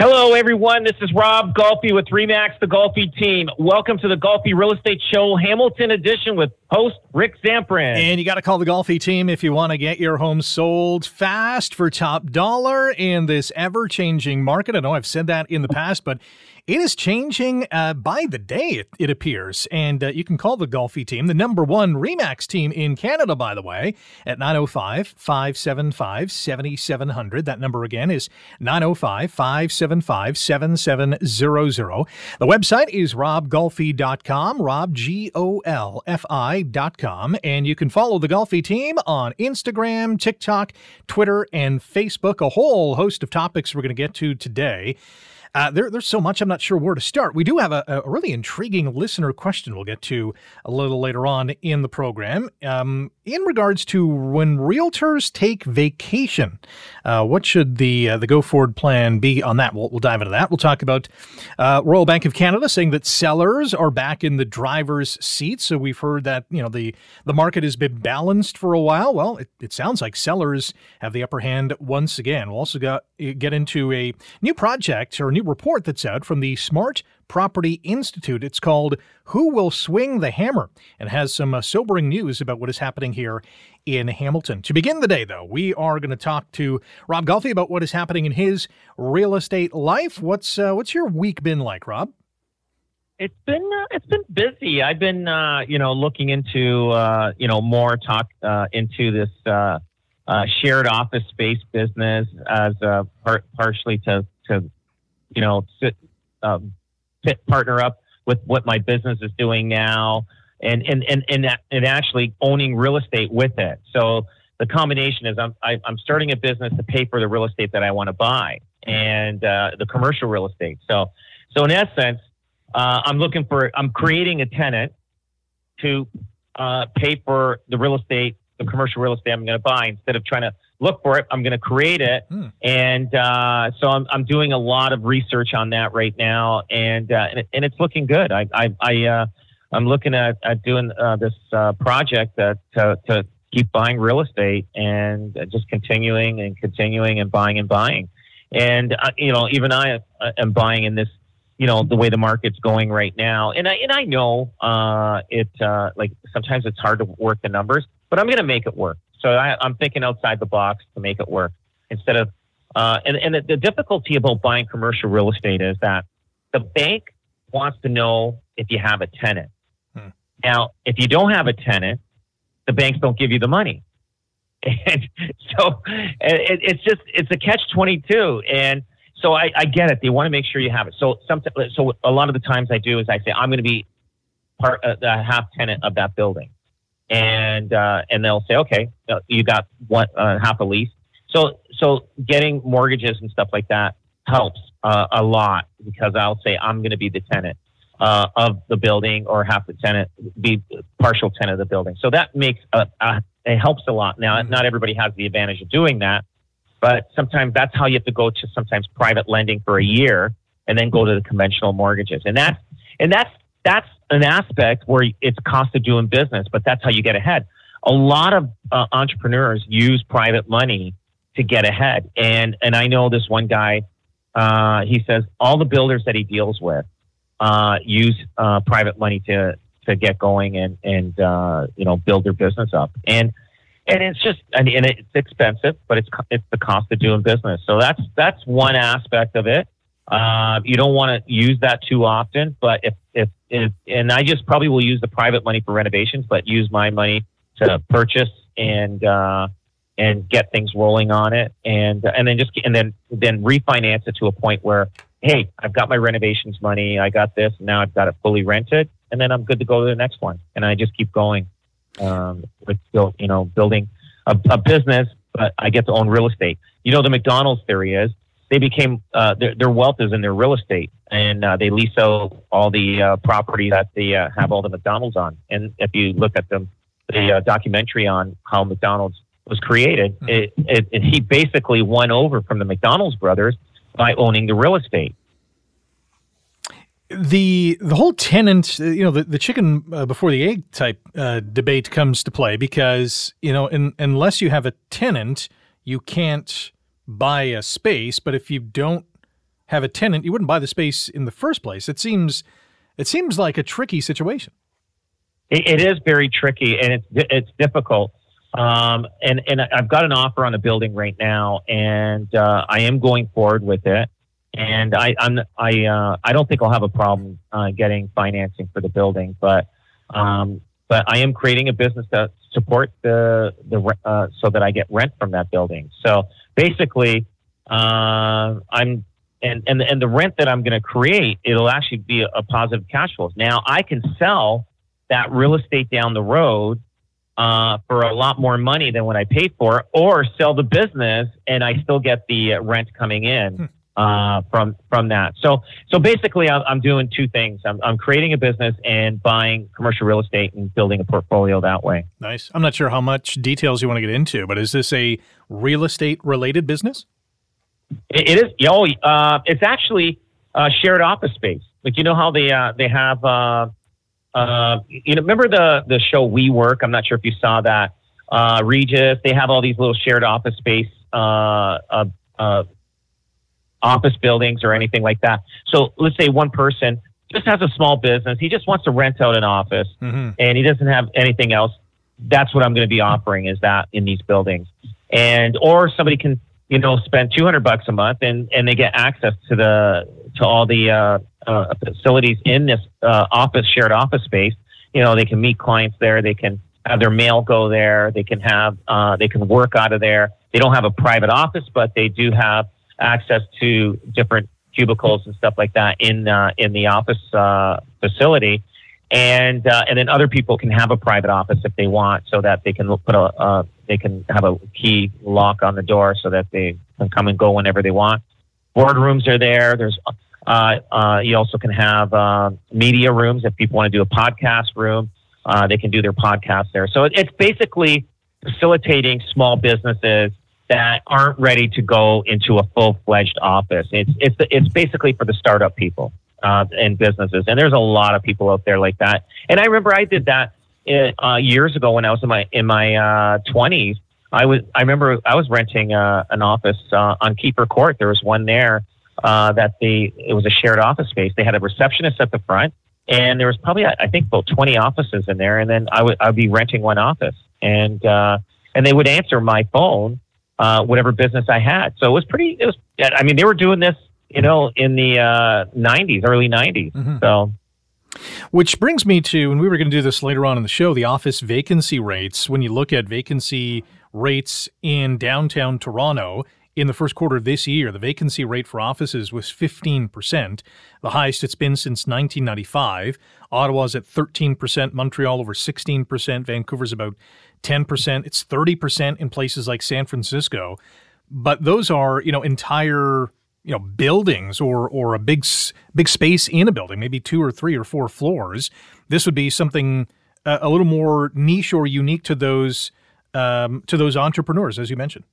Hello, everyone. This is Rob Golfi with Remax, the Golfi team. Welcome to the Golfi Real Estate Show, Hamilton edition with host Rick Zamperin. And you got to call the Golfi team if you want to get your home sold fast for top dollar in this ever changing market. I know I've said that in the past, but it is changing uh, by the day, it, it appears. And uh, you can call the Golfi team, the number one Remax team in Canada, by the way, at 905 575 7700. That number again is 905 575 7700. The website is robgolfi.com, rob, G O L F I.com. And you can follow the Golfi team on Instagram, TikTok, Twitter, and Facebook. A whole host of topics we're going to get to today. Uh, there, there's so much I'm not sure where to start. We do have a, a, really intriguing listener question we'll get to a little later on in the program. Um, in regards to when realtors take vacation, uh, what should the uh, the go forward plan be on that? We'll, we'll dive into that. We'll talk about uh, Royal Bank of Canada saying that sellers are back in the driver's seat. So we've heard that you know the the market has been balanced for a while. Well, it, it sounds like sellers have the upper hand once again. We'll also got, get into a new project or new new report that's out from the Smart Property Institute. It's called Who Will Swing the Hammer and has some uh, sobering news about what is happening here in Hamilton. To begin the day, though, we are going to talk to Rob Golfi about what is happening in his real estate life. What's uh, what's your week been like, Rob? It's been uh, it's been busy. I've been uh, you know looking into uh, you know more talk uh, into this shared office space business as par- partially to to you know, sit, um, fit, partner up with what my business is doing now, and and and and, and actually owning real estate with it. So the combination is I'm I, am i am starting a business to pay for the real estate that I want to buy and uh, the commercial real estate. So so in essence, uh, I'm looking for I'm creating a tenant to uh, pay for the real estate, the commercial real estate I'm going to buy instead of trying to look for it. I'm going to create it, hmm. and uh, so I'm, I'm doing a lot of research on that right now, and uh, and, and, it's looking good. I I, I uh, I'm looking at, at doing uh, this uh, project that to, to keep buying real estate and just continuing and continuing and buying and buying, and uh, you know even I am buying in this. You know the way the market's going right now, and I and I know uh it uh like sometimes it's hard to work the numbers, but I'm going to make it work. So I, am thinking outside the box to make it work instead of. Uh, and and the, the difficulty about buying commercial real estate is that the bank wants to know if you have a tenant. Hmm. Now, if you don't have a tenant, the banks don't give you the money. And so it, it's just it's a catch twenty two. And so I, I get it. They want to make sure you have it. So some so a lot of the times I do is I say I'm going to be part uh, a half tenant of that building and uh, and they'll say, okay, uh, you got one uh, half a lease. So so getting mortgages and stuff like that helps uh, a lot because I'll say I'm going to be the tenant uh, of the building or half the tenant be partial tenant of the building. So that makes a, a it helps a lot. Now, mm-hmm. not everybody has the advantage of doing that, but sometimes that's how you have to go to sometimes private lending for a year and then go to the conventional mortgages. And that's and that's that's an aspect where it's cost of doing business, but that's how you get ahead. A lot of uh, entrepreneurs use private money to get ahead, and and I know this one guy. Uh, he says all the builders that he deals with uh, use uh, private money to to get going and and uh, you know build their business up, and and it's just and, and it's expensive, but it's it's the cost of doing business. So that's that's one aspect of it. Uh, you don't want to use that too often, but if, if, if, and I just probably will use the private money for renovations, but use my money to purchase and, uh, and get things rolling on it and, and then just, and then, then refinance it to a point where, Hey, I've got my renovations money. I got this. Now I've got it fully rented and then I'm good to go to the next one. And I just keep going, um, with still, you know, building a, a business, but I get to own real estate. You know, the McDonald's theory is they became uh, their, their wealth is in their real estate, and uh, they lease out all the uh, property that they uh, have all the McDonald's on. And if you look at them, the uh, documentary on how McDonald's was created, Mm-hmm. it, it, it, he basically won over from the McDonald's brothers by owning the real estate. the the whole tenant, you know, the, the chicken uh, before the egg type uh, debate comes to play because you know, in, unless you have a tenant, you can't buy a space. But if you don't have a tenant, you wouldn't buy the space in the first place. It seems it seems like a tricky situation. It, it is very tricky and it's it's difficult. Um, and and I've got an offer on a building right now, and uh, I am going forward with it. And I I'm, I uh, I don't think I'll have a problem uh, getting financing for the building, but um, but I am creating a business to support the the uh, so that I get rent from that building. So basically, uh, I'm and and and the rent that I'm going to create, it'll actually be a, a positive cash flow. Now I can sell that real estate down the road uh, for a lot more money than what I paid for, or sell the business and I still get the uh, rent coming in uh, from from that. So so basically, I'm, I'm doing two things. I'm, I'm creating a business and buying commercial real estate and building a portfolio that way. Nice. I'm not sure how much details you want to get into, but is this a real estate related business? It, it is. Oh, uh, it's actually uh, shared office space. Like you know how they uh, they have. Uh, uh, you know, remember the the show We Work? I'm not sure if you saw that. Uh, Regus, they have all these little shared office space uh, uh, uh, office buildings or anything like that. So let's say one person just has a small business. He just wants to rent out an office Mm-hmm. and he doesn't have anything else. That's what I'm going to be offering is that in these buildings. And, or somebody can, you know, spend 200 bucks a month and, and they get access to the, to all the, uh, uh, facilities in this, uh, office, shared office space. You know, they can meet clients there. They can have their mail go there. They can have, uh, they can work out of there. They don't have a private office, but they do have access to different cubicles and stuff like that in uh, in the office uh, facility, and uh, and then other people can have a private office if they want, so that they can put a they can have a key lock on the door so that they can come and go whenever they want. Boardrooms are there. There's uh, uh, you also can have uh, media rooms if people want to do a podcast room. They can do their podcast there. So it, it's basically facilitating small businesses that aren't ready to go into a full fledged office. It's it's it's basically for the startup people uh, and businesses, and there's a lot of people out there like that. And I remember I did that uh, years ago when I was in my in my twenties. I was I remember I was renting uh, an office uh, on Keeper Court. There was one there uh, that they it was a shared office space. They had a receptionist at the front, and there was probably I think about twenty offices in there. And then I would I'd be renting one office, and uh, and they would answer my phone uh, whatever business I had. So it was pretty. It was. I mean, they were doing this, you know, in the uh, '90s, early '90s. Mm-hmm. So, which brings me to, and we were going to do this later on in the show, the office vacancy rates. When you look at vacancy rates in downtown Toronto in the first quarter of this year, the vacancy rate for offices was 15%, the highest it's been since 1995. Ottawa's at 13%, Montreal over 16%, Vancouver's about 10%. It's 30% in places like San Francisco. But those are, you know, entire, you know, buildings or or a big big space in a building, maybe two or three or four floors. This would be something uh, a little more niche or unique to those um, to those entrepreneurs, as you mentioned.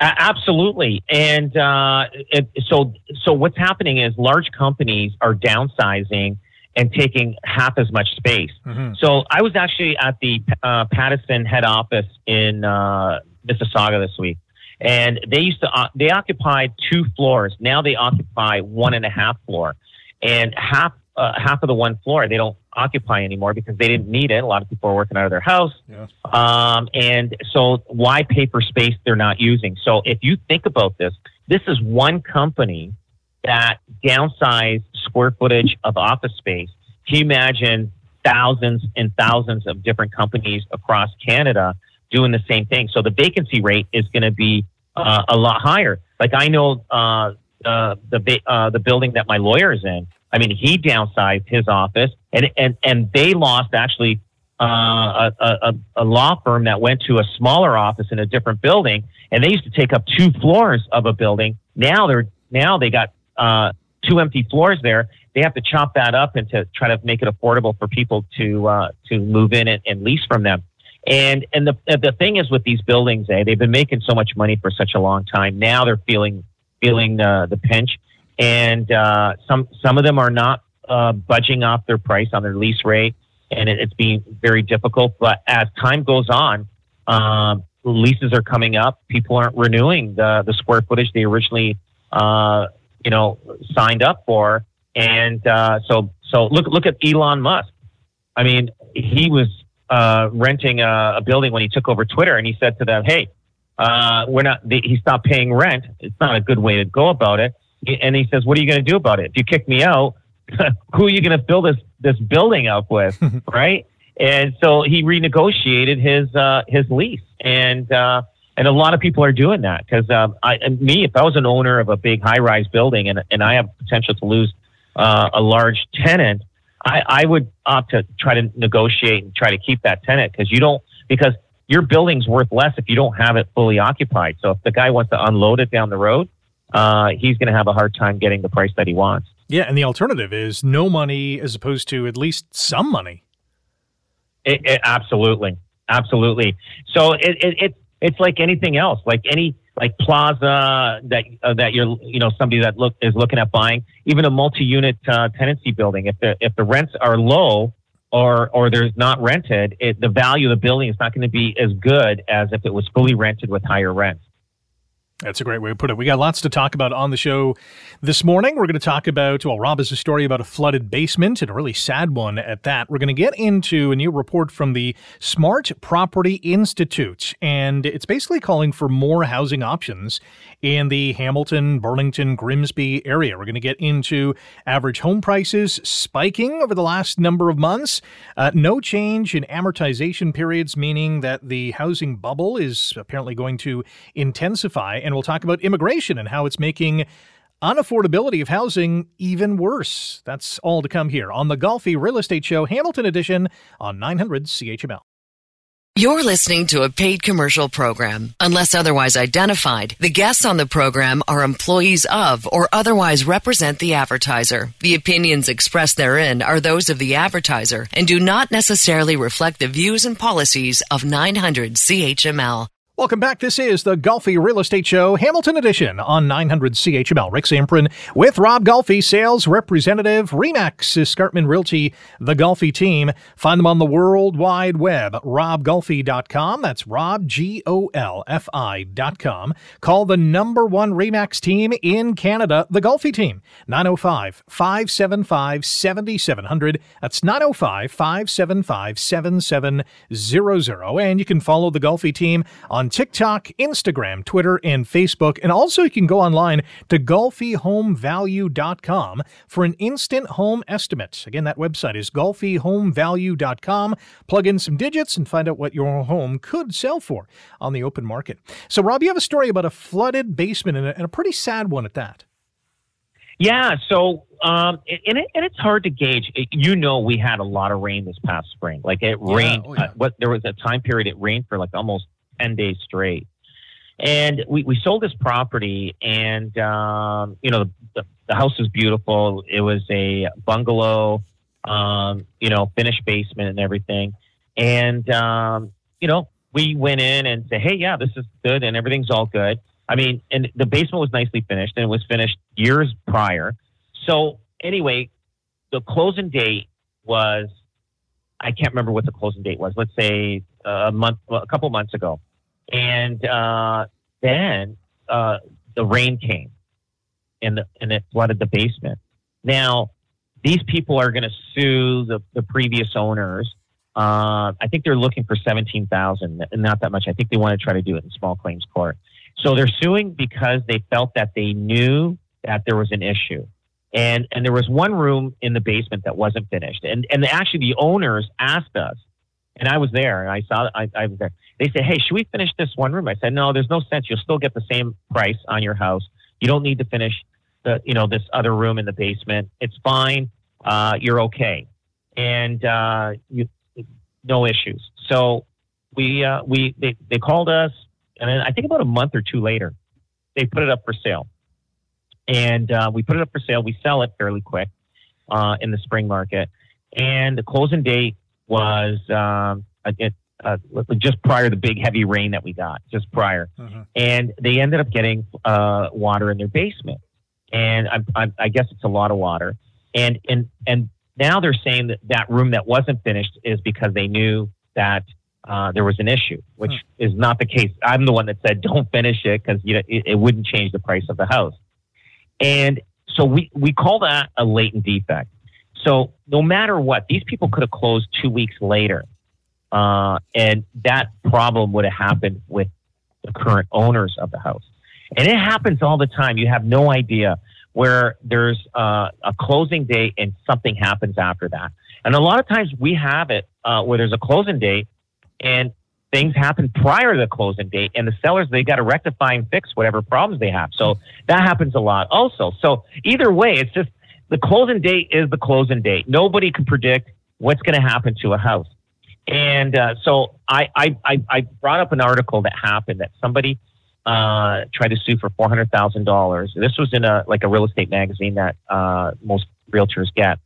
Absolutely, and uh, it, so so what's happening is large companies are downsizing and taking half as much space. Mm-hmm. So I was actually at the uh, Pattison head office in uh, Mississauga this week, and they used to uh, they occupied two floors. Now they occupy one and a half floor, and half uh, half of the one floor they don't occupy anymore because they didn't need it. A lot of people are working out of their house, yeah. um, and so why pay for space they're not using? So if you think about this, this is one company that downsized square footage of office space. Can you imagine thousands and thousands of different companies across Canada doing the same thing? So the vacancy rate is going to be uh, a lot higher. Like I know uh, uh, the the building that my lawyer is in. I mean, he downsized his office, and and and they lost actually uh, a, a, a law firm that went to a smaller office in a different building, and they used to take up two floors of a building. Now they're now they got uh, two empty floors there. They have to chop that up and to try to make it affordable for people to uh, to move in and, and lease from them. And and the the thing is with these buildings, eh, they've been making so much money for such a long time. Now they're feeling feeling uh, the pinch, and uh, some some of them are not uh, budging off their price on their lease rate, and it, it's being very difficult. But as time goes on, um, leases are coming up. People aren't renewing the the square footage they originally uh, you know signed up for, and uh, so so look look at Elon Musk. I mean, he was uh, renting a, a, building when he took over Twitter, and he said to them, "Hey, uh, we're not." he stopped paying rent. It's not a good way to go about it. And he says, "What are you going to do about it? If you kick me out, who are you going to fill this this building up with, right?" And so he renegotiated his uh, his lease, and uh, and a lot of people are doing that because um, I me, if I was an owner of a big high rise building and and I have potential to lose uh, a large tenant, I, I would opt to try to negotiate and try to keep that tenant because you don't because your building's worth less if you don't have it fully occupied. So if the guy wants to unload it down the road, uh, he's going to have a hard time getting the price that he wants. Yeah, and the alternative is no money as opposed to at least some money. It, it, absolutely, absolutely. So it, it, it's like anything else, like any like plaza that uh, that you're you know somebody that look is looking at buying even a multi-unit uh, tenancy building. If the if the rents are low or or there's not rented it, the value of the building is not going to be as good as if it was fully rented with higher rents that's a great way to put it. We got lots to talk about on the show this morning. We're going to talk about, well, Rob has a story about a flooded basement and a really sad one at that. We're going to get into a new report from the Smart Property Institute, and it's basically calling for more housing options in the Hamilton, Burlington, Grimsby area. We're going to get into average home prices spiking over the last number of months, uh, no change in amortization periods, meaning that the housing bubble is apparently going to intensify and we'll talk about immigration and how it's making unaffordability of housing even worse. That's all to come here on the Golfi Real Estate Show, Hamilton Edition on 900 CHML. You're listening to a paid commercial program. Unless otherwise identified, the guests on the program are employees of or otherwise represent the advertiser. The opinions expressed therein are those of the advertiser and do not necessarily reflect the views and policies of 900 CHML. Welcome back. This is the Golfi Real Estate Show, Hamilton Edition on 900 CHML. Rick Zamperin with Rob Golfi, sales representative, Remax Escarpment Realty, the Golfi team. Find them on the World Wide Web, robgolfi.com. That's Rob, G O L F I.com. Call the number one Remax team in Canada, the Golfi team, 905 575 7700. That's 905 575 7700. And you can follow the Golfi team on on TikTok, Instagram, Twitter, and Facebook. And also, you can go online to golfihomevalue.com for an instant home estimate. Again, that website is golfihomevalue.com. Plug in some digits and find out what your home could sell for on the open market. So, Rob, you have a story about a flooded basement and a, and a pretty sad one at that. Yeah, so um, and it, and it's hard to gauge. It, you know, we had a lot of rain this past spring. Like it yeah, rained. Oh, yeah. uh, what there was a time period it rained for like almost 10 days straight. And we, we sold this property, and, um, you know, the, the house was beautiful. It was a bungalow, um, you know, finished basement and everything. And, um, you know, we went in and said, hey, yeah, this is good, and everything's all good. I mean, and the basement was nicely finished, and it was finished years prior. So, anyway, the closing date was I can't remember what the closing date was. Let's say a month, a couple months ago, and uh, then uh, the rain came, and the, and it flooded the basement. Now, these people are going to sue the, the previous owners. Uh, I think they're looking for seventeen thousand, not that much. I think they want to try to do it in small claims court. So they're suing because they felt that they knew that there was an issue. And, and there was one room in the basement that wasn't finished. And, and actually, the owners asked us, and I was there, and I saw, I, I was there. They said, "Hey, should we finish this one room?" I said, "No, there's no sense. You'll still get the same price on your house. You don't need to finish the, you know, this other room in the basement. It's fine. Uh, you're okay, and uh, you, no issues." So we, uh, we, they, they called us, and then I think about a month or two later, they put it up for sale, and uh, we put it up for sale. We sell it fairly quick uh, in the spring market, and the closing date was um, it, uh, just prior to the big heavy rain that we got, just prior, Mm-hmm. and they ended up getting uh, water in their basement, and I, I, I guess it's a lot of water, and and and now they're saying that that room that wasn't finished is because they knew that uh, there was an issue, which is not the case. I'm the one that said don't finish it because you know it, it wouldn't change the price of the house, and so we we call that a latent defect. So no matter what, these people could have closed two weeks later, uh, and that problem would have happened with the current owners of the house. And it happens all the time. You have no idea where there's uh, a closing date and something happens after that. And a lot of times we have it uh, where there's a closing date and things happen prior to the closing date, and the sellers they got to rectify and fix whatever problems they have. So that happens a lot also. So either way, it's just the closing date is the closing date. Nobody can predict what's going to happen to a house. And uh, so I, I, I, brought up an article that happened that somebody uh, tried to sue for four hundred thousand dollars. This was in a like a real estate magazine that uh, most realtors get,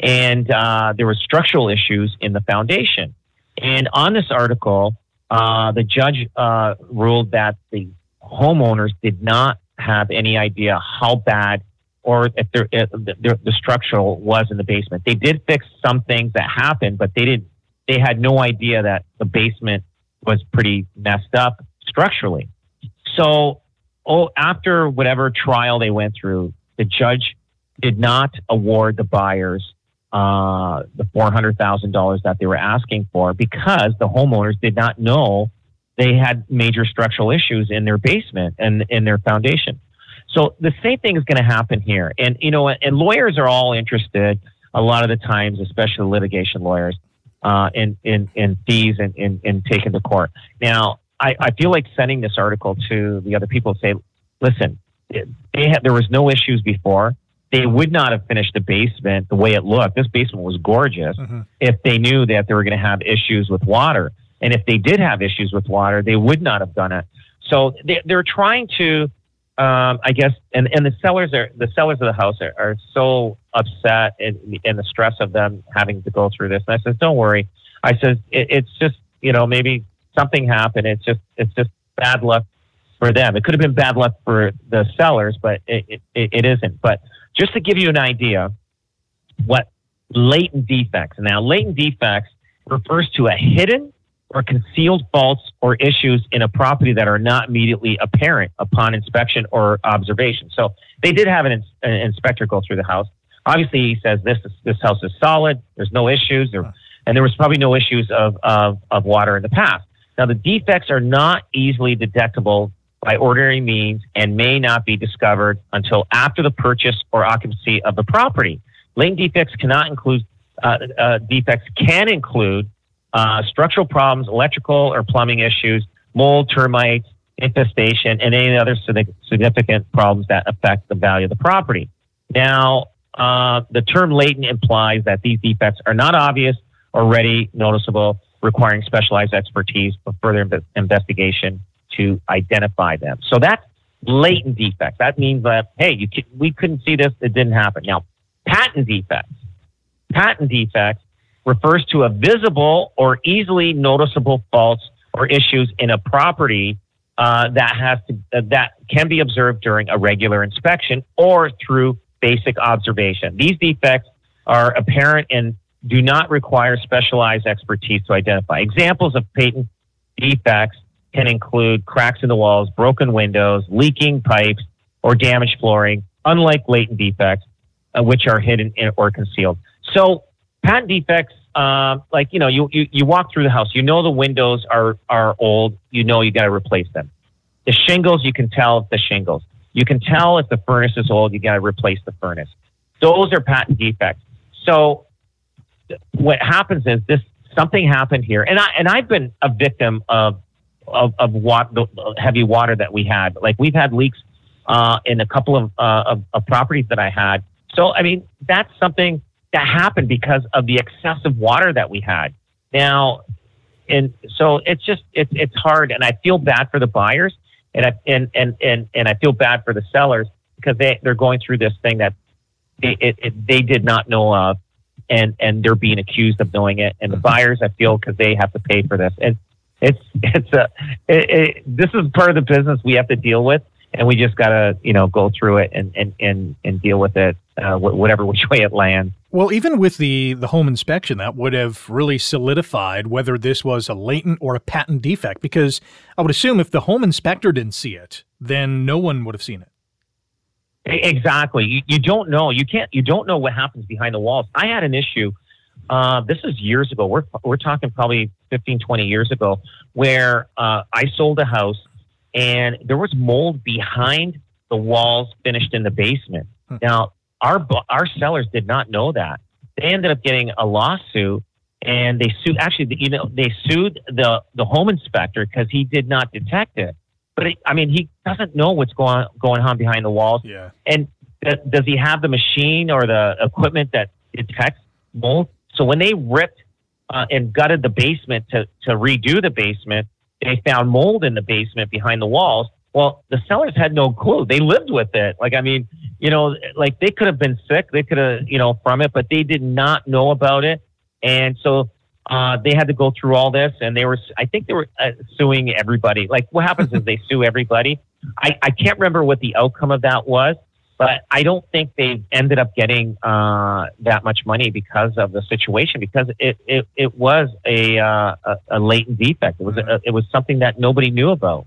and uh, there were structural issues in the foundation. And on this article, uh, the judge uh, ruled that the homeowners did not have any idea how bad or if there, if the, the structural was in the basement. They did fix some things that happened, but they didn't. they had no idea that the basement was pretty messed up structurally. So, oh, after whatever trial they went through, the judge did not award the buyers uh, the four hundred thousand dollars that they were asking for because the homeowners did not know they had major structural issues in their basement and in their foundation. So the same thing is going to happen here, and you know, and lawyers are all interested a lot of the times, especially litigation lawyers, uh, in, in in fees and in, in taking to court. Now, I, I feel like sending this article to the other people say, listen, they had, there was no issues before. They would not have finished the basement the way it looked. This basement was gorgeous Mhm. if they knew that they were going to have issues with water. And if they did have issues with water, they would not have done it. So they, they're trying to, um, I guess, and, and the sellers are the sellers of the house are, are so upset and, and the stress of them having to go through this. And I said, don't worry. I said it, it's just you know maybe something happened. It's just it's just bad luck for them. It could have been bad luck for the sellers, but it, it, it isn't. But just to give you an idea, what latent defects. Now, latent defects refers to a hidden or concealed faults or issues in a property that are not immediately apparent upon inspection or observation. So they did have an, an inspector go through the house. Obviously, he says this is, this house is solid. There's no issues, and there was probably no issues of, of, of water in the past. Now, the defects are not easily detectable by ordinary means and may not be discovered until after the purchase or occupancy of the property. Latent defects cannot include uh, uh, defects can include uh, structural problems, electrical or plumbing issues, mold, termites, infestation, and any other significant problems that affect the value of the property. Now, uh, the term latent implies that these defects are not obvious or ready noticeable, requiring specialized expertise for further inve- investigation to identify them. So that's latent defects. That means that hey, you we couldn't see this; it didn't happen. Now, patent defects. Patent defects refers to a visible or easily noticeable faults or issues in a property uh, that has to, uh, that can be observed during a regular inspection or through basic observation. These defects are apparent and do not require specialized expertise to identify. Examples of patent defects can include cracks in the walls, broken windows, leaking pipes, or damaged flooring, unlike latent defects, uh, which are hidden or concealed. So, patent defects, um, like you know, you, you you walk through the house, you know the windows are are old, you know you got to replace them. The shingles, you can tell if the shingles. You can tell if the furnace is old, you got to replace the furnace. Those are patent defects. So, what happens is this something happened here, and I and I've been a victim of of of what the heavy water that we had. Like we've had leaks uh, in a couple of, uh, of of properties that I had. So I mean that's something that happened because of the excessive water that we had. Now, and so it's just it's it's hard, and I feel bad for the buyers, and I and and and, and I feel bad for the sellers because they they're going through this thing that they it, it, they did not know of, and and they're being accused of knowing it. And the mm-hmm. buyers, I feel, because they have to pay for this. And it's it's a it, it, this is part of the business we have to deal with, and we just gotta you know go through it and and and, and deal with it, uh, whatever which way it lands. Well, even with the, the home inspection, that would have really solidified whether this was a latent or a patent defect, because I would assume if the home inspector didn't see it, then no one would have seen it. Exactly. You, you don't know. You can't. You don't know what happens behind the walls. I had an issue. Uh, this is years ago. We're we're talking probably 15, 20 years ago, where uh, I sold a house and there was mold behind the walls finished in the basement. Hmm. Now our our sellers did not know that. They ended up getting a lawsuit, and they sued. Actually, you know, they sued the the home inspector because he did not detect it. But it, I mean, he doesn't know what's going going on behind the walls. Yeah. And th- does he have the machine or the equipment that detects mold? So when they ripped uh, and gutted the basement to to redo the basement, they found mold in the basement behind the walls. Well, the sellers had no clue. They lived with it. Like, I mean, you know, like they could have been sick, they could have, you know, from it, but they did not know about it. And so uh, they had to go through all this and they were, I think they were uh, suing everybody. Like what happens is they sue everybody. I, I can't remember what the outcome of that was, but I don't think they ended up getting uh, that much money because of the situation because it, it, it was a, uh, a, a latent defect. It was, a, it was something that nobody knew about.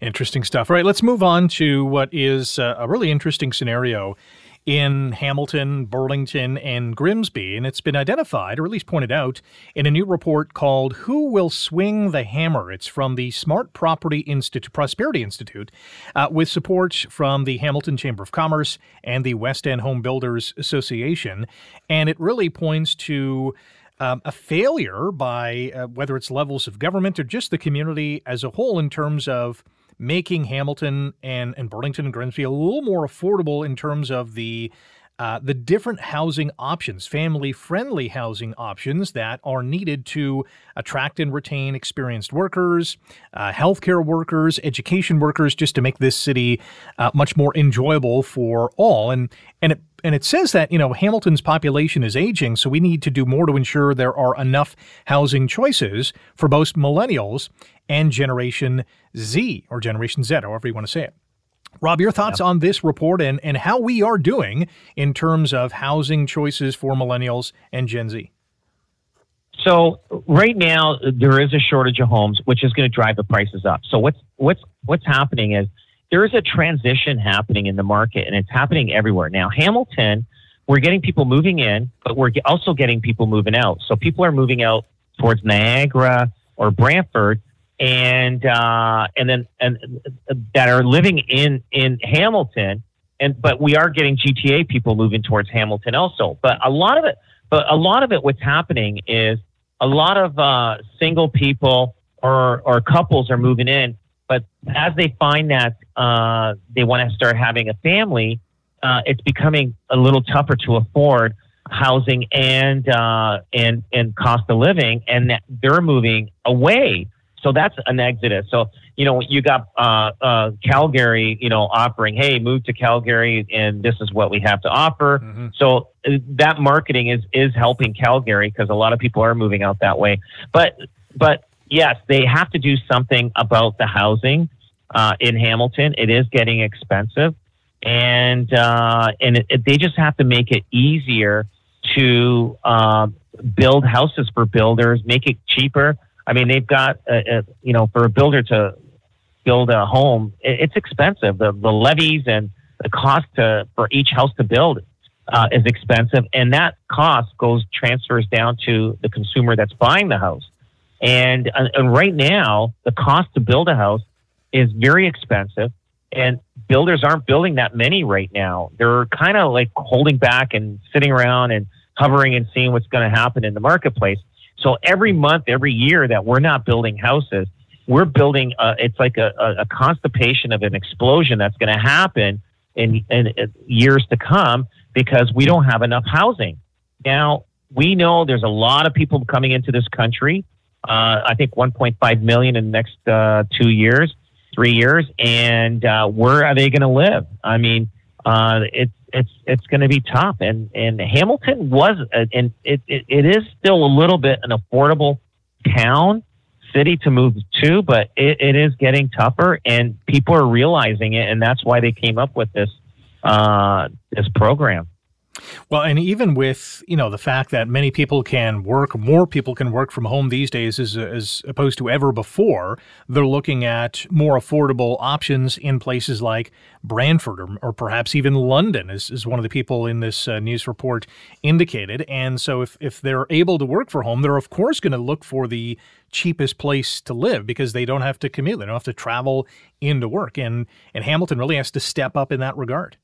Interesting stuff. All right, let's move on to what is uh, a really interesting scenario in Hamilton, Burlington, and Grimsby, and it's been identified, or at least pointed out, in a new report called "Who Will Swing the Hammer." It's from the Smart Property Institute, Prosperity Institute, uh, with support from the Hamilton Chamber of Commerce and the West End Home Builders Association, and it really points to um, a failure by uh, whether it's levels of government or just the community as a whole in terms of making Hamilton and, and Burlington and Grimsby a little more affordable in terms of the uh, the different housing options, family friendly housing options that are needed to attract and retain experienced workers, uh, healthcare workers, education workers, just to make this city uh, much more enjoyable for all. And and it and it says that you know Hamilton's population is aging, so we need to do more to ensure there are enough housing choices for both millennials and Generation Z or Generation Z, however you want to say it. Rob, your thoughts on this report and, and how we are doing in terms of housing choices for millennials and Gen Z? So right now there is a shortage of homes, which is going to drive the prices up. So what's what's what's happening is there is a transition happening in the market, and it's happening everywhere now. Hamilton, we're getting people moving in, but we're also getting people moving out. So people are moving out towards Niagara or Brantford and uh, and then and uh, that are living in in Hamilton, and but we are getting GTA people moving towards Hamilton also. But a lot of it, but a lot of it, what's happening is a lot of uh, single people or or couples are moving in, but as they find that uh, they want to start having a family, uh, it's becoming a little tougher to afford housing and uh, and and cost of living, and they're moving away so that's an exodus. So, you know, you got uh, uh, Calgary, you know, offering, hey, move to Calgary and this is what we have to offer. Mm-hmm. So uh, that marketing is, is helping Calgary because a lot of people are moving out that way. But, but yes, they have to do something about the housing uh, in Hamilton. It is getting expensive. And, uh, and it, it, they just have to make it easier to uh, build houses for builders, make it cheaper I mean, they've got, a, a, you know, for a builder to build a home, it, it's expensive. The, the levies and the cost to, for each house to build uh, is expensive. And that cost goes, transfers down to the consumer that's buying the house. And, uh, and right now, the cost to build a house is very expensive. And builders aren't building that many right now. They're kind of like holding back and sitting around and hovering and seeing what's going to happen in the marketplace. So every month, every year that we're not building houses, we're building. Uh, it's like a, a, a, constipation of an explosion that's going to happen in, in, in years to come because we don't have enough housing. Now we know there's a lot of people coming into this country. Uh, I think 1.5 million in the next uh, two years, three years, and uh, where are they going to live? I mean, uh, it's it's it's going to be tough. And and Hamilton was, uh, and it, it it is still a little bit an affordable town city to move to, but it, it is getting tougher, and people are realizing it, and that's why they came up with this uh, this program. Well, and even with you know the fact that many people can work, more people can work from home these days as, as opposed to ever before. They're looking at more affordable options in places like Brantford or, or perhaps even London, as, as one of the people in this uh, news report indicated. And so, if if they're able to work from home, they're of course going to look for the cheapest place to live because they don't have to commute, they don't have to travel into work, and and Hamilton really has to step up in that regard.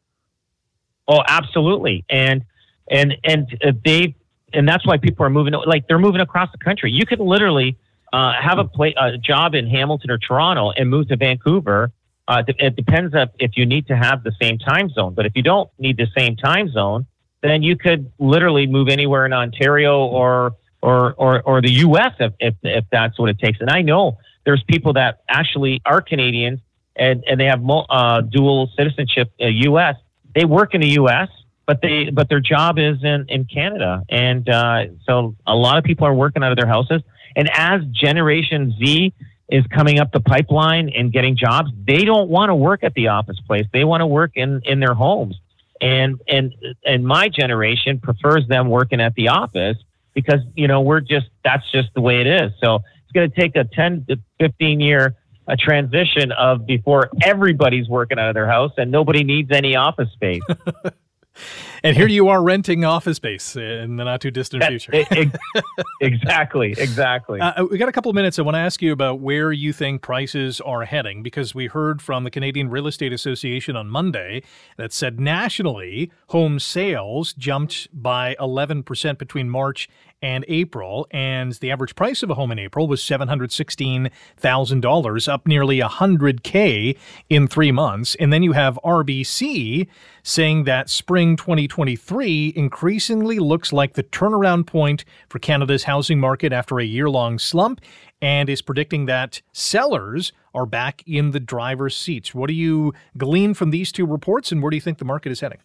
Oh, absolutely. And and and uh, they and that's why people are moving. Like they're moving across the country. You could literally uh, have a play a job in Hamilton or Toronto and move to Vancouver. Uh, it depends if, if you need to have the same time zone. But if you don't need the same time zone, then you could literally move anywhere in Ontario or or or, or the U.S. If, if if that's what it takes. And I know there's people that actually are Canadians and and they have uh, dual citizenship, uh, U.S they work in the U.S., but they but their job is in in Canada, and uh, so a lot of people are working out of their houses. And as Generation Z is coming up the pipeline and getting jobs, they don't want to work at the office place. They want to work in in their homes. And and and my generation prefers them working at the office because you know we're just that's just the way it is. So it's going to take a 10 to 15 year a transition of before everybody's working out of their house and nobody needs any office space. and here you are renting office space in the not too distant future. exactly, exactly. Uh, we got a couple of minutes. I want to ask you about where you think prices are heading because we heard from the Canadian Real Estate Association on Monday that said nationally home sales jumped by 11% between March and April, and the average price of a home in April was $716,000, up nearly 100K in three months. And then you have RBC saying that spring 2023 increasingly looks like the turnaround point for Canada's housing market after a year long slump and is predicting that sellers are back in the driver's seats. What do you glean from these two reports, and where do you think the market is heading?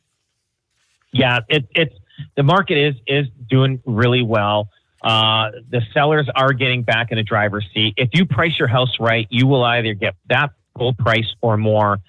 Yeah, it, it's the market is is doing really well. Uh, the sellers are getting back in the driver's seat. If you price your house right, you will either get that full price or more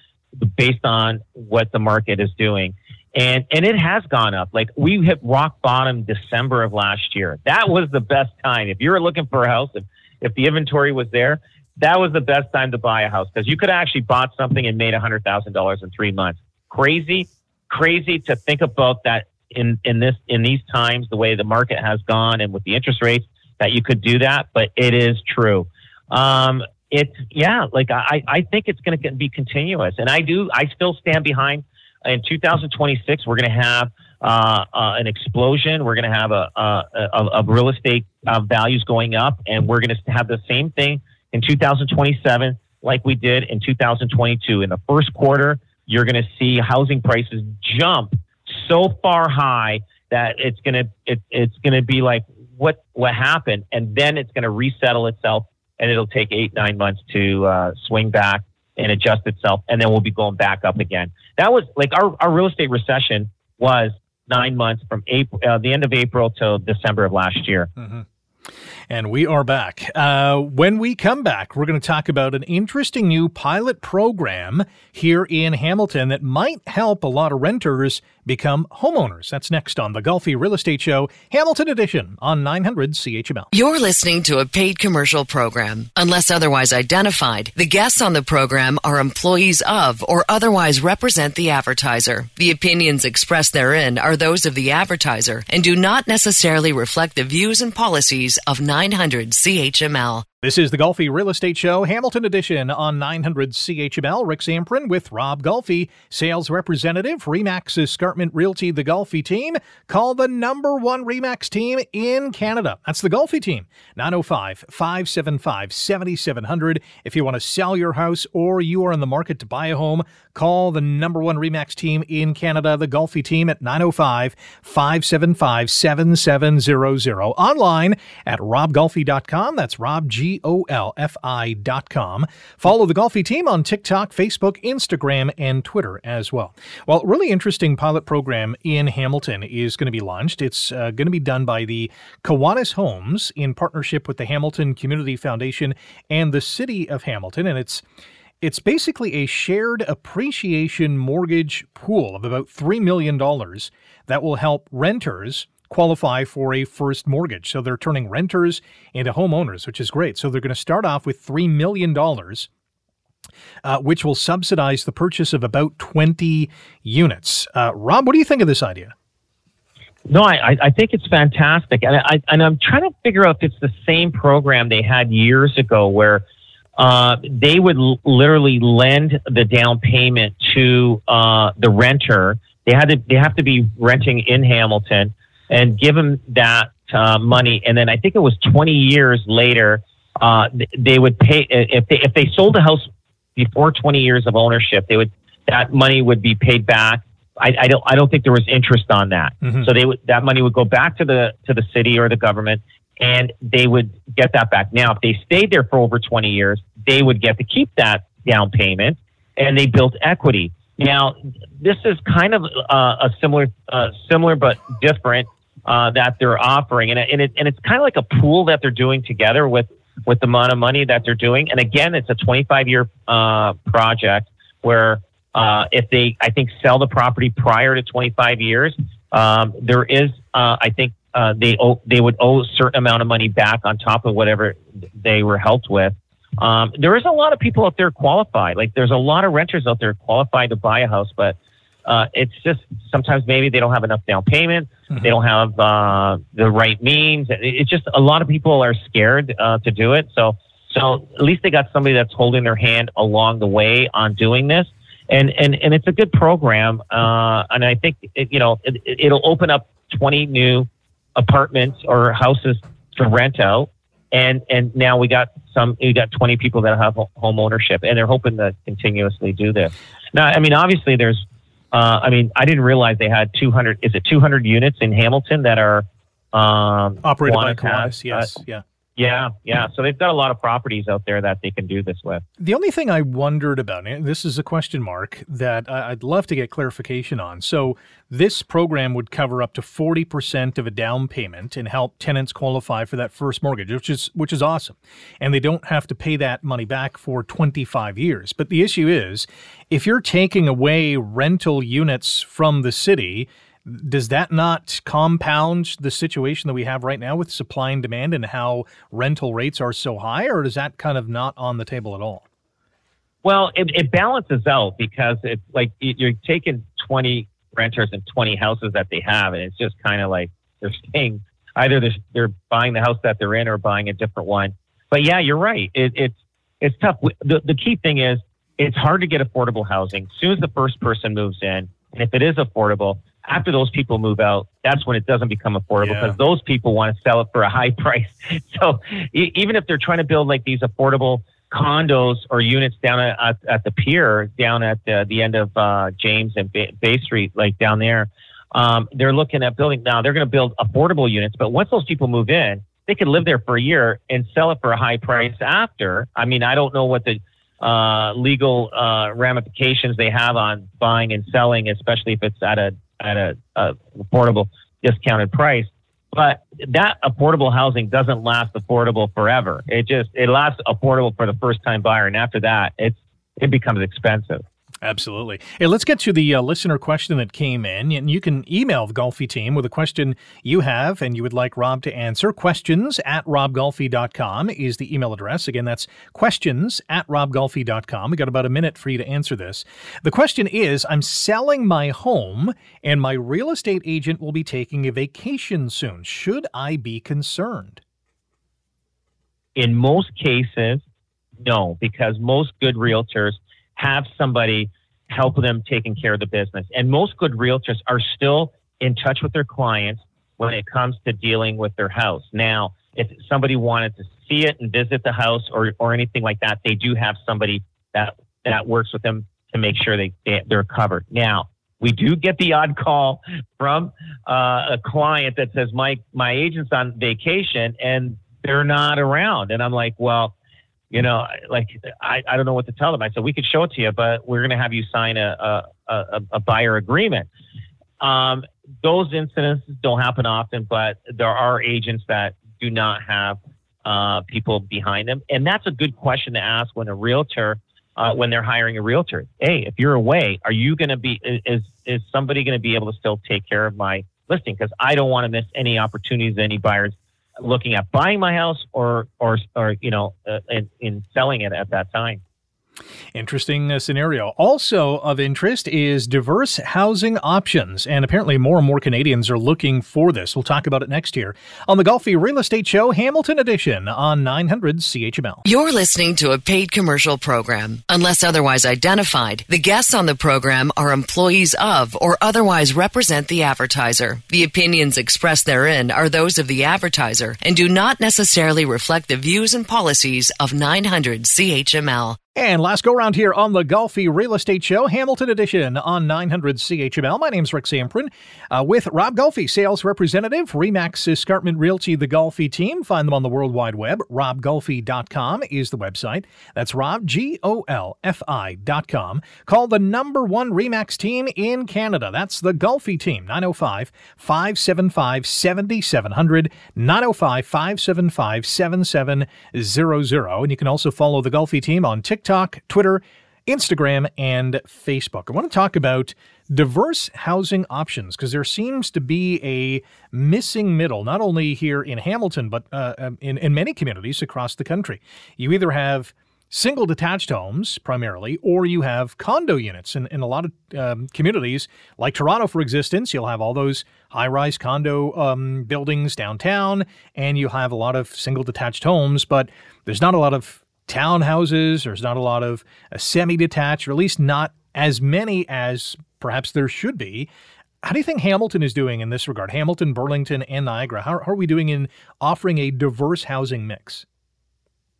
based on what the market is doing. And and it has gone up. Like we hit rock bottom December of last year. That was the best time. If you were looking for a house, if, if the inventory was there, that was the best time to buy a house because you could actually bought something and made a hundred thousand dollars in three months. Crazy, crazy to think about that in in this in these times, the way the market has gone and with the interest rates, that you could do that. But it is true. Um, it's yeah, like I I think it's going to be continuous, and I do I still stand behind. In 2026, we're going to have uh, uh, an explosion. We're going to have a, a real estate uh, values going up, and we're going to have the same thing in 2027 like we did in 2022. In the first quarter, you're going to see housing prices jump so far high that it's gonna it, it's gonna be like what what happened, and then it's gonna resettle itself, and it'll take eight nine months to uh, swing back and adjust itself, and then we'll be going back up again. That was like our our real estate recession was nine months from April, uh, the end of April till December of last year. Mm-hmm. And we are back. Uh, when we come back, we're going to talk about an interesting new pilot program here in Hamilton that might help a lot of renters become homeowners. That's next on the Golfi Real Estate Show, Hamilton Edition on 900 CHML. You're listening to a paid commercial program. Unless otherwise identified, the guests on the program are employees of or otherwise represent the advertiser. The opinions expressed therein are those of the advertiser and do not necessarily reflect the views and policies of 900 CHML. This is the Golfi Real Estate Show, Hamilton Edition on 900 CHML. Rick Zamperin with Rob Golfi, sales representative, Remax Escarpment Realty, the Golfi team. Call the number one Remax team in Canada. That's the Golfi team, 905 575 7700. If you want to sell your house or you are in the market to buy a home, call the number one Remax team in Canada, the Golfi team, at 905 575 7700. Online at robgolfi.com. That's Rob G G O L F I.com. Follow the Golfi team on TikTok, Facebook, Instagram, and Twitter as well. Well, really interesting pilot program in Hamilton is going to be launched. It's uh, going to be done by the Kiwanis Homes in partnership with the Hamilton Community Foundation and the City of Hamilton, and it's it's basically a shared appreciation mortgage pool of about $3 million that will help renters qualify for a first mortgage. So they're turning renters into homeowners, which is great. So they're going to start off with $3 million. Uh, which will subsidize the purchase of about 20 units. Uh, Rob, what do you think of this idea? No, I, I think it's fantastic. And, I, and I'm trying to figure out if it's the same program they had years ago where uh, they would l- literally lend the down payment to uh, the renter. They had to, they have to be renting in Hamilton and give them that uh, money. And then I think it was 20 years later, uh, they would pay if they if they sold the house before 20 years of ownership, they would that money would be paid back. I, I don't I don't think there was interest on that. Mm-hmm. So they would that money would go back to the to the city or the government, and they would get that back. Now, if they stayed there for over 20 years, they would get to keep that down payment, and they built equity. Now, this is kind of uh, a similar, uh, similar but different uh, that they're offering, and, and, it, and it's kind of like a pool that they're doing together with with the amount of money that they're doing. And again, it's a 25 year uh, project where uh, if they, I think, sell the property prior to 25 years, um, there is, uh, I think, uh, they owe, they would owe a certain amount of money back on top of whatever they were helped with. Um, there is a lot of people out there qualified. Like there's a lot of renters out there qualified to buy a house, but uh, it's just sometimes maybe they don't have enough down payment. Mm-hmm. They don't have uh, the right means. It's just a lot of people are scared uh, to do it. So, so at least they got somebody that's holding their hand along the way on doing this. And, and, and it's a good program. Uh, and I think, it, you know, it, it'll open up 20 new apartments or houses to rent out. And, and now we got some, we got 20 people that have home ownership and they're hoping to continuously do this. Now, I mean, obviously there's, uh, I mean, I didn't realize they had 200. Is it 200 units in Hamilton that are um, operated by Kiwanis? Yes, uh, yeah. Yeah, yeah. So they've got a lot of properties out there that they can do this with. The only thing I wondered about, and this is a question mark that I'd love to get clarification on. So this program would cover up to 40% of a down payment and help tenants qualify for that first mortgage, which is which is awesome. And they don't have to pay that money back for 25 years. But the issue is if you're taking away rental units from the city, does that not compound the situation that we have right now with supply and demand and how rental rates are so high, or is that kind of not on the table at all? Well, it, it balances out because it's like you're taking 20 renters and 20 houses that they have, and it's just kind of like they're staying either they're, they're buying the house that they're in or buying a different one. But yeah, you're right. It, it's it's tough. The, the key thing is it's hard to get affordable housing. As soon as the first person moves in, and if it is affordable, after those people move out, that's when it doesn't become affordable yeah. because those people want to sell it for a high price. So e- even if they're trying to build like these affordable condos or units down at, at the pier, down at the, the end of uh, James and Bay, Bay, Street, like down there, um, they're looking at building now. They're going to build affordable units, but once those people move in, they can live there for a year and sell it for a high price after. I mean, I don't know what the uh, legal uh, ramifications they have on buying and selling, especially if it's at a at a, a affordable discounted price. But that affordable housing doesn't last affordable forever. It just it lasts affordable for the first time buyer, and after that, it's it becomes expensive. Absolutely. Hey, let's get to the uh, listener question that came in. And you can email the Golfi team with a question you have and you would like Rob to answer. Questions at robgolfi.com is the email address. Again, that's questions at robgolfi.com. We got about a minute for you to answer this. The question is I'm selling my home and my real estate agent will be taking a vacation soon. Should I be concerned? In most cases, no, because most good realtors have somebody help them taking care of the business. And most good realtors are still in touch with their clients when it comes to dealing with their house. Now, if somebody wanted to see it and visit the house or, or anything like that, they do have somebody that, that works with them to make sure they, they, they're covered. Now, we do get the odd call from uh, a client that says, "My my agent's on vacation," and they're not around. And I'm like, well, you know, like I, I don't know what to tell them. I said we could show it to you, but we're going to have you sign a a, a, a buyer agreement. Um, those incidents don't happen often, but there are agents that do not have uh, people behind them, and that's a good question to ask when a realtor. Uh, when they're hiring a realtor, hey, if you're away, are you going to be is is somebody going to be able to still take care of my listing? Because I don't want to miss any opportunities, any buyers looking at buying my house or or or you know uh, in, in selling it at that time. Interesting uh, scenario. Also of interest is diverse housing options, and apparently more and more Canadians are looking for this. We'll talk about it next year on the Golfi Real Estate Show, Hamilton Edition on 900 CHML. You're listening to a paid commercial program. Unless otherwise identified, the guests on the program are employees of or otherwise represent the advertiser. The opinions expressed therein are those of the advertiser and do not necessarily reflect the views and policies of 900 CHML. And last go round here on the Golfi Real Estate Show, Hamilton Edition on 900 CHML. My name's Rick Samprin uh, with Rob Golfi, sales representative, Remax Escarpment Realty, the Golfi team. Find them on the World Wide Web. RobGolfi.com is the website. That's Rob, G O L F I.com. Call the number one Remax team in Canada. That's the Golfi team, 905 575 7700, 905 575 7700. And you can also follow the Golfi team on TikTok. TikTok, Twitter, Instagram, and Facebook. I want to talk about diverse housing options because there seems to be a missing middle, not only here in Hamilton, but uh, um, in, in many communities across the country. You either have single detached homes primarily, or you have condo units. In, in a lot of um, communities, like Toronto, for existence, you'll have all those high rise condo um, buildings downtown, and you have a lot of single detached homes, but there's not a lot of townhouses. There's not a lot of uh, semi detached, or at least not as many as perhaps there should be. How do you think Hamilton is doing in this regard? Hamilton, Burlington, and Niagara. How, how are we doing in offering a diverse housing mix?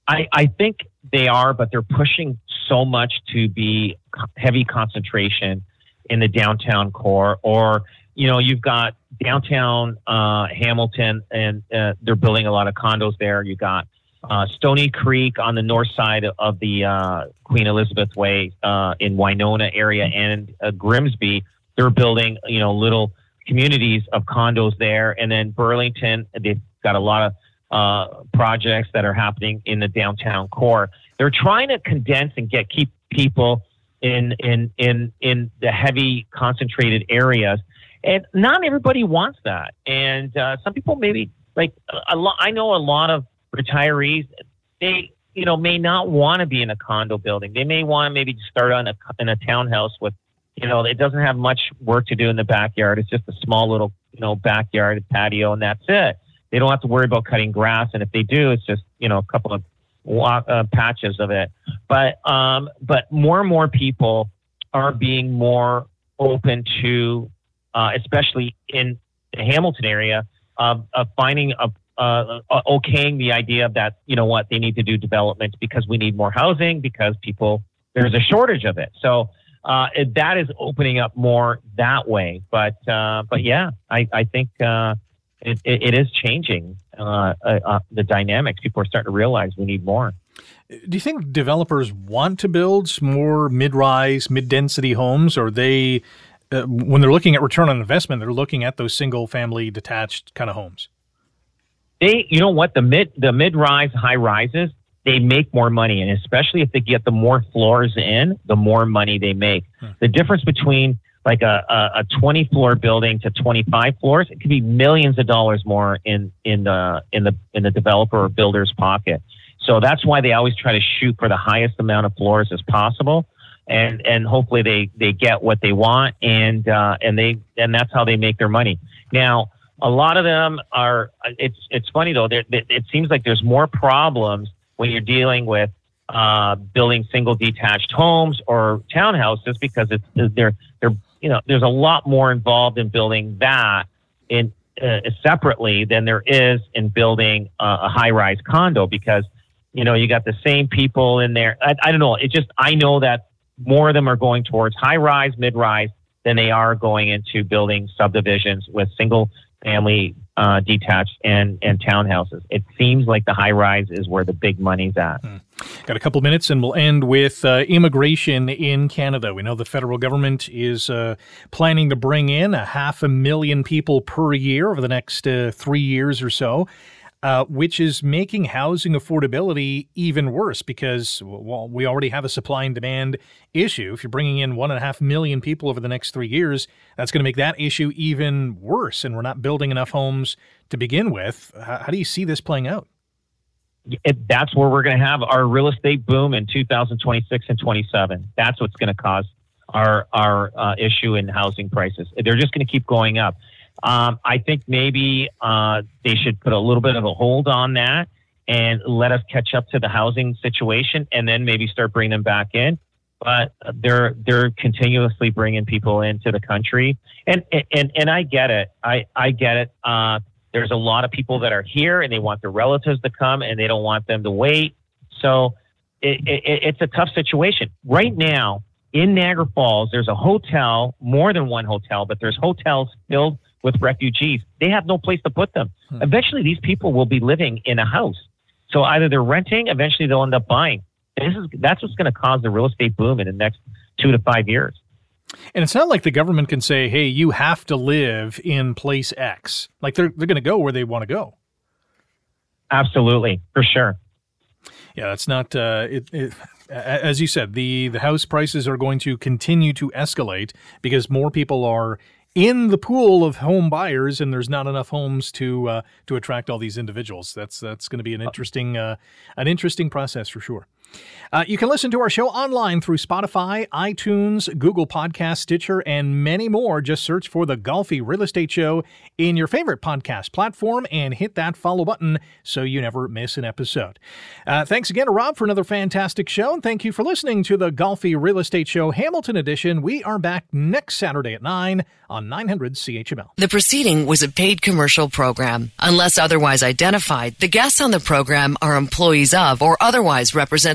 I, I think they are, but they're pushing so much to be heavy concentration in the downtown core, or you know, you've got downtown uh, Hamilton, and uh, they're building a lot of condos there. You've got uh, Stoney Creek on the north side of the uh, Queen Elizabeth Way uh, in Winona area and uh, Grimsby. They're building, you know, little communities of condos there, and then Burlington. They've got a lot of uh, projects that are happening in the downtown core. They're trying to condense and get keep people in in in in the heavy concentrated areas, and not everybody wants that. And some people maybe like a lot. I know a lot of retirees, they you know may not want to be in a condo building. They may want to maybe start on a in a townhouse with, you know, it doesn't have much work to do in the backyard. It's just a small little you know backyard patio, and that's it. They don't have to worry about cutting grass, and if they do, it's just you know a couple of walk, uh, patches of it. But um, but more and more people are being more open to, uh, especially in the Hamilton area, of, of finding a, uh, uh, okaying the idea that you know what they need to do development because we need more housing because people there's a shortage of it. So uh, it, that is opening up more that way. But uh, but yeah, I I think uh, it, it, it is changing uh, the dynamics. People are starting to realize we need more. Do you think developers want to build more mid-rise, mid-density homes, or they, when they're looking at return on investment, they're looking at those single-family detached kind of homes? They, you know what, the mid the mid rise, high rises, they make more money, and especially if they get the more floors in, the more money they make. Hmm. The difference between like a, a, a 20 floor building to 25 floors, it could be millions of dollars more in in the in the in the developer or builder's pocket. So that's why they always try to shoot for the highest amount of floors as possible, and and hopefully they they get what they want, and uh, and they and that's how they make their money. Now a lot of them are. It's it's funny though. It seems like there's more problems when you're dealing with uh, building single detached homes or townhouses because it's they're they're you know there's a lot more involved in building that in uh, separately than there is in building uh, a high rise condo because you know you got the same people in there. I, I don't know. It just I know that more of them are going towards high rise, mid rise than they are going into building subdivisions with single family uh, detached and and townhouses. It seems like the high rise is where the big money's at. Hmm. Got a couple minutes, and we'll end with uh, immigration in Canada. We know the federal government is uh, planning to bring in a half a million people per year over the next uh, three years or so uh, which is making housing affordability even worse because well, we already have a supply and demand issue. If you're bringing in one and a half million people over the next three years, that's going to make that issue even worse. And we're not building enough homes to begin with. How, how do you see this playing out? It, that's where we're going to have our real estate boom in 2026 and 27. That's what's going to cause our our uh, issue in housing prices. They're just going to keep going up. Um, I think maybe uh, they should put a little bit of a hold on that and let us catch up to the housing situation, and then maybe start bringing them back in. But they're they're continuously bringing people into the country, and and and I get it. I I get it. Uh, there's a lot of people that are here, and they want their relatives to come, and they don't want them to wait. So it, it, it's a tough situation right now in Niagara Falls. There's a hotel, more than one hotel, but there's hotels filled with refugees. They have no place to put them. Hmm. Eventually, these people will be living in a house. So either they're renting, eventually they'll end up buying. This is that's what's going to cause the real estate boom in the next two to five years. And it's not like the government can say, "Hey, you have to live in place X." Like they're they're going to go where they want to go. Absolutely, for sure. Yeah, that's not. Uh, it, it, as you said, the the house prices are going to continue to escalate because more people are in the pool of home buyers, and there's not enough homes to uh, to attract all these individuals. That's that's going to be an interesting uh, an interesting process for sure. Uh, you can listen to our show online through Spotify, iTunes, Google Podcast, Stitcher, and many more. Just search for the Golfi Real Estate Show in your favorite podcast platform and hit that follow button so you never miss an episode. Uh, thanks again to Rob for another fantastic show, and thank you for listening to the Golfi Real Estate Show Hamilton Edition. We are back next Saturday at 9 on 900 CHML. The proceeding was a paid commercial program. Unless otherwise identified, the guests on the program are employees of or otherwise represent